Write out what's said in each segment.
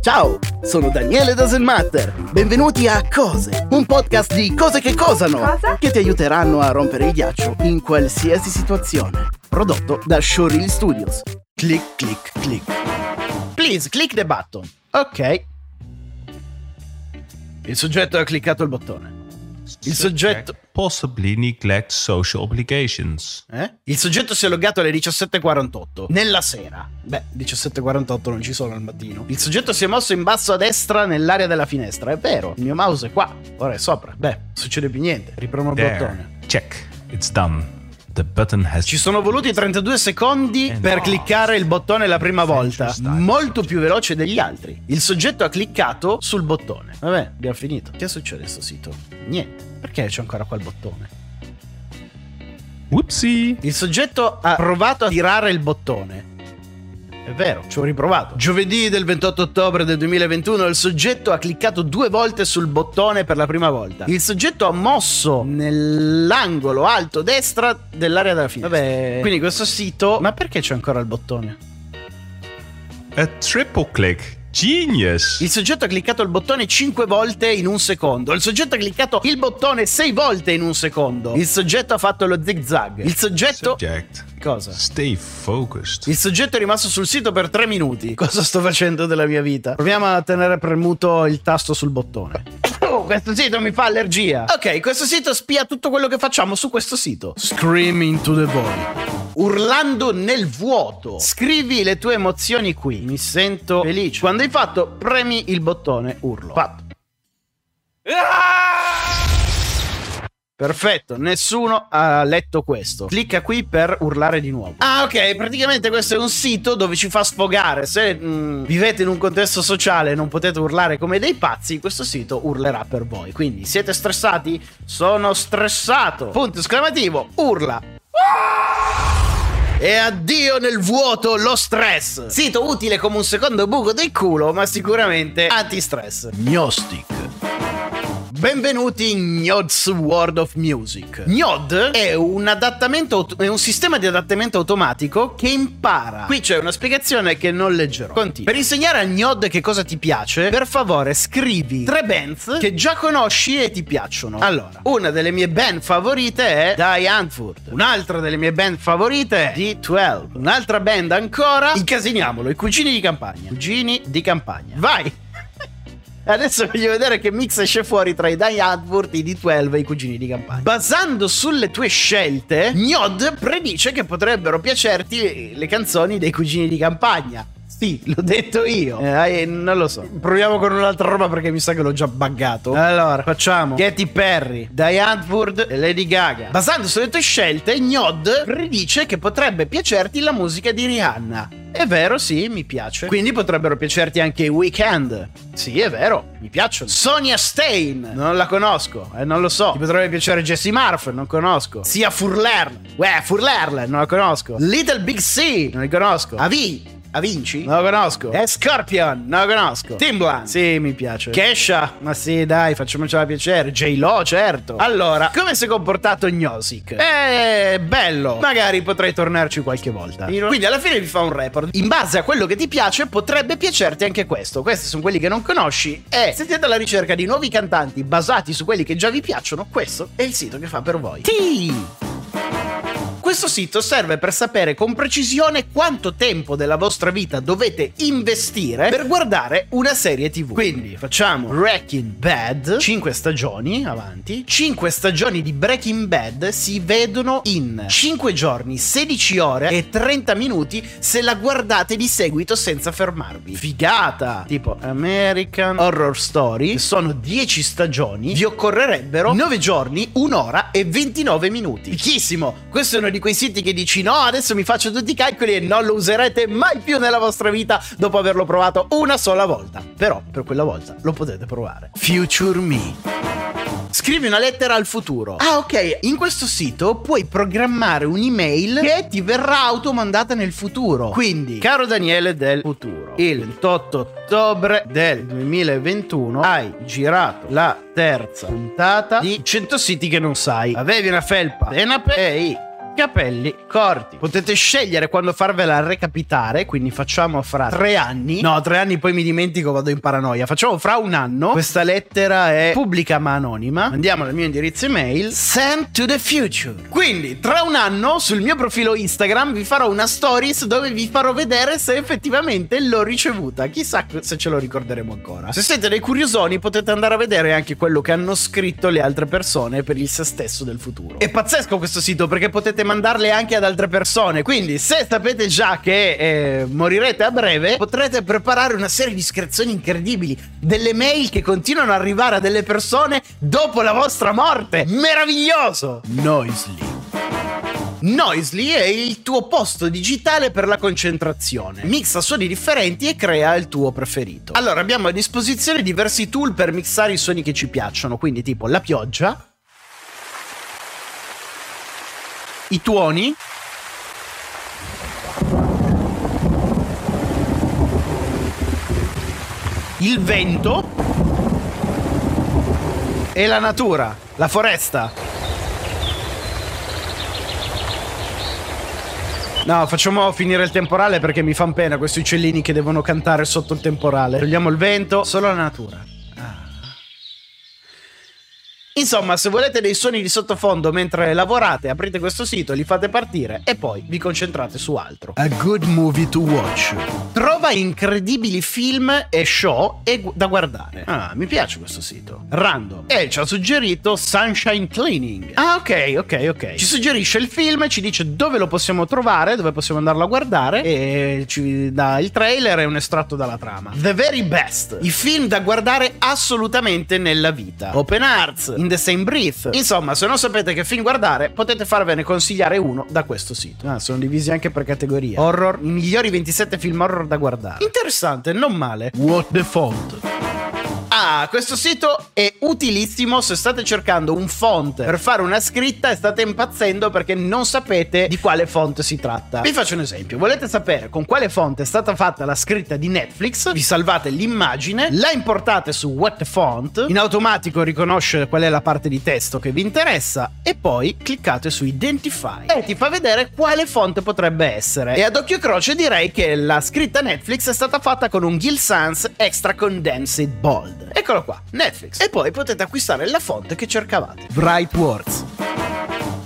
Ciao, sono Daniele Doesn't Matter. Benvenuti a Cose, un podcast di cose che cosano, Cosa? che ti aiuteranno a rompere il ghiaccio in qualsiasi situazione. Prodotto da Showreel Studios. Click, click, click. Please, click the button. Ok. Il soggetto ha cliccato il bottone. Il soggetto... Possibly neglect social obligations. Eh? Il soggetto si è loggato alle 17.48 nella sera. Beh, 17.48 non ci sono al mattino. Il soggetto si è mosso in basso a destra nell'area della finestra. È vero, il mio mouse è qua, ora è sopra. Beh, non succede più niente. Ripromo il bottone. Check. It's done. Ci sono voluti 32 secondi per cliccare il bottone la prima volta, molto più veloce degli altri. Il soggetto ha cliccato sul bottone. Vabbè, abbiamo finito. Che succede a sto sito? Niente. Perché c'è ancora qua il bottone? Whoopsie. Il soggetto ha provato a tirare il bottone. È vero, ci ho riprovato. Giovedì del 28 ottobre del 2021 il soggetto ha cliccato due volte sul bottone per la prima volta. Il soggetto ha mosso nell'angolo alto destra dell'area della finestra. Vabbè, quindi questo sito... Ma perché c'è ancora il bottone? A triple click. Genius. Il soggetto ha cliccato il bottone 5 volte in un secondo. Il soggetto ha cliccato il bottone 6 volte in un secondo. Il soggetto ha fatto lo zig zag. Il soggetto... Subject. Cosa? Stay focused. Il soggetto è rimasto sul sito per 3 minuti. Cosa sto facendo della mia vita? Proviamo a tenere premuto il tasto sul bottone. Oh, questo sito mi fa allergia. Ok, questo sito spia tutto quello che facciamo su questo sito. Scream into the void. Urlando nel vuoto. Scrivi le tue emozioni qui. Mi sento felice. Quando hai fatto, premi il bottone urlo. Fatto. Perfetto, nessuno ha letto questo. Clicca qui per urlare di nuovo. Ah, ok, praticamente questo è un sito dove ci fa sfogare. Se mm, vivete in un contesto sociale e non potete urlare come dei pazzi, questo sito urlerà per voi. Quindi siete stressati? Sono stressato. Punto esclamativo, urla. E addio nel vuoto lo stress. Sito utile come un secondo buco del culo, ma sicuramente anti-stress. Gnostic. Benvenuti in Gnod's World of Music. Gnod è un adattamento, è un sistema di adattamento automatico che impara. Qui c'è una spiegazione che non leggerò. Continua. Per insegnare a Gnod che cosa ti piace, per favore scrivi tre bands che già conosci e ti piacciono. Allora, una delle mie band favorite è Die Antwoord. Un'altra delle mie band favorite è D12. Un'altra band ancora, incasiniamolo, i cugini di campagna. Cugini di campagna. Vai! Adesso voglio vedere che mix esce fuori tra i Die Advert, i D12 e i cugini di campagna. Basando sulle tue scelte, Gnod predice che potrebbero piacerti le canzoni dei cugini di campagna. Sì, l'ho detto io. Eh, non lo so. Proviamo con un'altra roba perché mi sa che l'ho già buggato. Allora, facciamo Katy Perry, Die Antwoord e Lady Gaga. Basando sulle tue scelte, Gnod predice che potrebbe piacerti la musica di Rihanna. È vero, sì, mi piace. Quindi potrebbero piacerti anche i Weekend. Sì, è vero, mi piacciono. Sonia Stein, non la conosco, eh, non lo so. Ti potrebbe piacere Jessie Murphy, non conosco. Sia Furlerl, uè, Furlerl, non la conosco. Little Big C, non li conosco. Avi, Avinci? Non lo conosco. E Scorpion? Non lo conosco. Timbaland? Sì, mi piace. Kesha? Ma sì, dai, facciamocela piacere. J-Lo, certo. Allora, come si è comportato Gnosic? Eh, bello. Magari potrei tornarci qualche volta. Quindi alla fine vi fa un report. In base a quello che ti piace, potrebbe piacerti anche questo. Questi sono quelli che non conosci. E se siete alla ricerca di nuovi cantanti basati su quelli che già vi piacciono, questo è il sito che fa per voi. Sì! Questo sito serve per sapere con precisione quanto tempo della vostra vita dovete investire per guardare una serie TV. Quindi facciamo Breaking Bad, 5 stagioni avanti. 5 stagioni di Breaking Bad si vedono in 5 giorni, 16 ore e 30 minuti se la guardate di seguito senza fermarvi. Figata! Tipo American Horror Story, sono 10 stagioni, vi occorrerebbero 9 giorni, 1 ora e 29 minuti. Fichissimo! Questo è uno di quei siti che dici no, adesso mi faccio tutti i calcoli e non lo userete mai più nella vostra vita dopo averlo provato una sola volta. Però per quella volta lo potete provare. Future Me. Scrivi una lettera al futuro. Ah, ok. In questo sito puoi programmare un'email che ti verrà automandata nel futuro. Quindi, caro Daniele del futuro, il 28 ottobre del 2021 hai girato la terza puntata di 100 siti che non sai. Avevi una felpa, senape e capelli corti. Potete scegliere quando farvela recapitare, quindi facciamo fra tre anni. No, tre anni poi mi dimentico, vado in paranoia. Facciamo fra un anno. Questa lettera è pubblica ma anonima. Andiamo al mio indirizzo email. Send to the future. Quindi, tra un anno, sul mio profilo Instagram vi farò una stories dove vi farò vedere se effettivamente l'ho ricevuta. Chissà se ce lo ricorderemo ancora. Se siete dei curiosoni, potete andare a vedere anche quello che hanno scritto le altre persone per il se stesso del futuro. È pazzesco questo sito perché potete mandarle anche ad altre persone. Quindi, se sapete già che eh, morirete a breve, potrete preparare una serie di iscrizioni incredibili, delle mail che continuano ad arrivare a delle persone dopo la vostra morte. Meraviglioso! Noisely. Noisely è il tuo posto digitale per la concentrazione. Mixa suoni differenti e crea il tuo preferito. Allora, abbiamo a disposizione diversi tool per mixare i suoni che ci piacciono, quindi tipo la pioggia, i tuoni, il vento e la natura, la foresta. No, facciamo finire il temporale perché mi fanno pena questi uccellini che devono cantare sotto il temporale. Togliamo il vento, solo la natura. Insomma, se volete dei suoni di sottofondo mentre lavorate, aprite questo sito, li fate partire e poi vi concentrate su altro. A good movie to watch. Trova incredibili film e show e gu- da guardare. Ah, mi piace questo sito. Random. E ci ha suggerito Sunshine Cleaning. Ah, ok, ok, ok. Ci suggerisce il film, ci dice dove lo possiamo trovare, dove possiamo andarlo a guardare e ci dà il trailer e un estratto dalla trama. The very best. I film da guardare assolutamente nella vita. Open Arts, the Same Breath. Insomma, se non sapete che film guardare, potete farvene consigliare uno da questo sito. Ah, sono divisi anche per categorie. Horror, i migliori 27 film horror da guardare. Interessante, non male. What the font? Ah, questo sito è utilissimo se state cercando un font per fare una scritta e state impazzendo perché non sapete di quale font si tratta. Vi faccio un esempio. Volete sapere con quale font è stata fatta la scritta di Netflix? Vi salvate l'immagine, la importate su What Font, in automatico riconosce qual è la parte di testo che vi interessa e poi cliccate su Identify e ti fa vedere quale font potrebbe essere. E ad occhio croce direi che la scritta Netflix è stata fatta con un Gill Sans Extra Condensed Bold. Eccolo qua, Netflix. E poi potete acquistare la fonte che cercavate. Bright Words.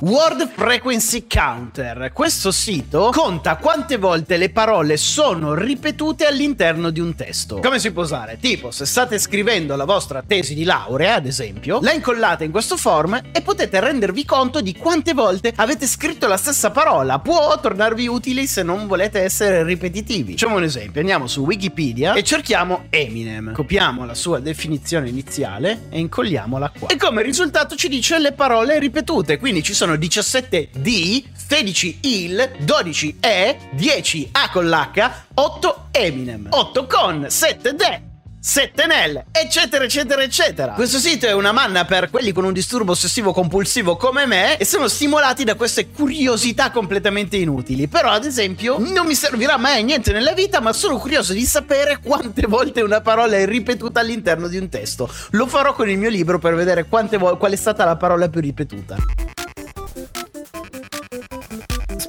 Word Frequency Counter. Questo sito conta quante volte le parole sono ripetute all'interno di un testo. Come si può usare? Tipo, se state scrivendo la vostra tesi di laurea, ad esempio, la incollate in questo form e potete rendervi conto di quante volte avete scritto la stessa parola. Può tornarvi utili se non volete essere ripetitivi. Facciamo un esempio, andiamo su Wikipedia e cerchiamo Eminem. Copiamo la sua definizione iniziale e incolliamola qua. E come risultato ci dice le parole ripetute, quindi ci sono 17 D, 16 il, 12 E, 10 A con l'H, 8 Eminem, 8 con, 7 de. 7 nel, eccetera, eccetera, eccetera. Questo sito è una manna per quelli con un disturbo ossessivo compulsivo come me e sono stimolati da queste curiosità completamente inutili. Però, ad esempio, non mi servirà mai niente nella vita, ma sono curioso di sapere quante volte una parola è ripetuta all'interno di un testo. Lo farò con il mio libro per vedere vo- qual è stata la parola più ripetuta.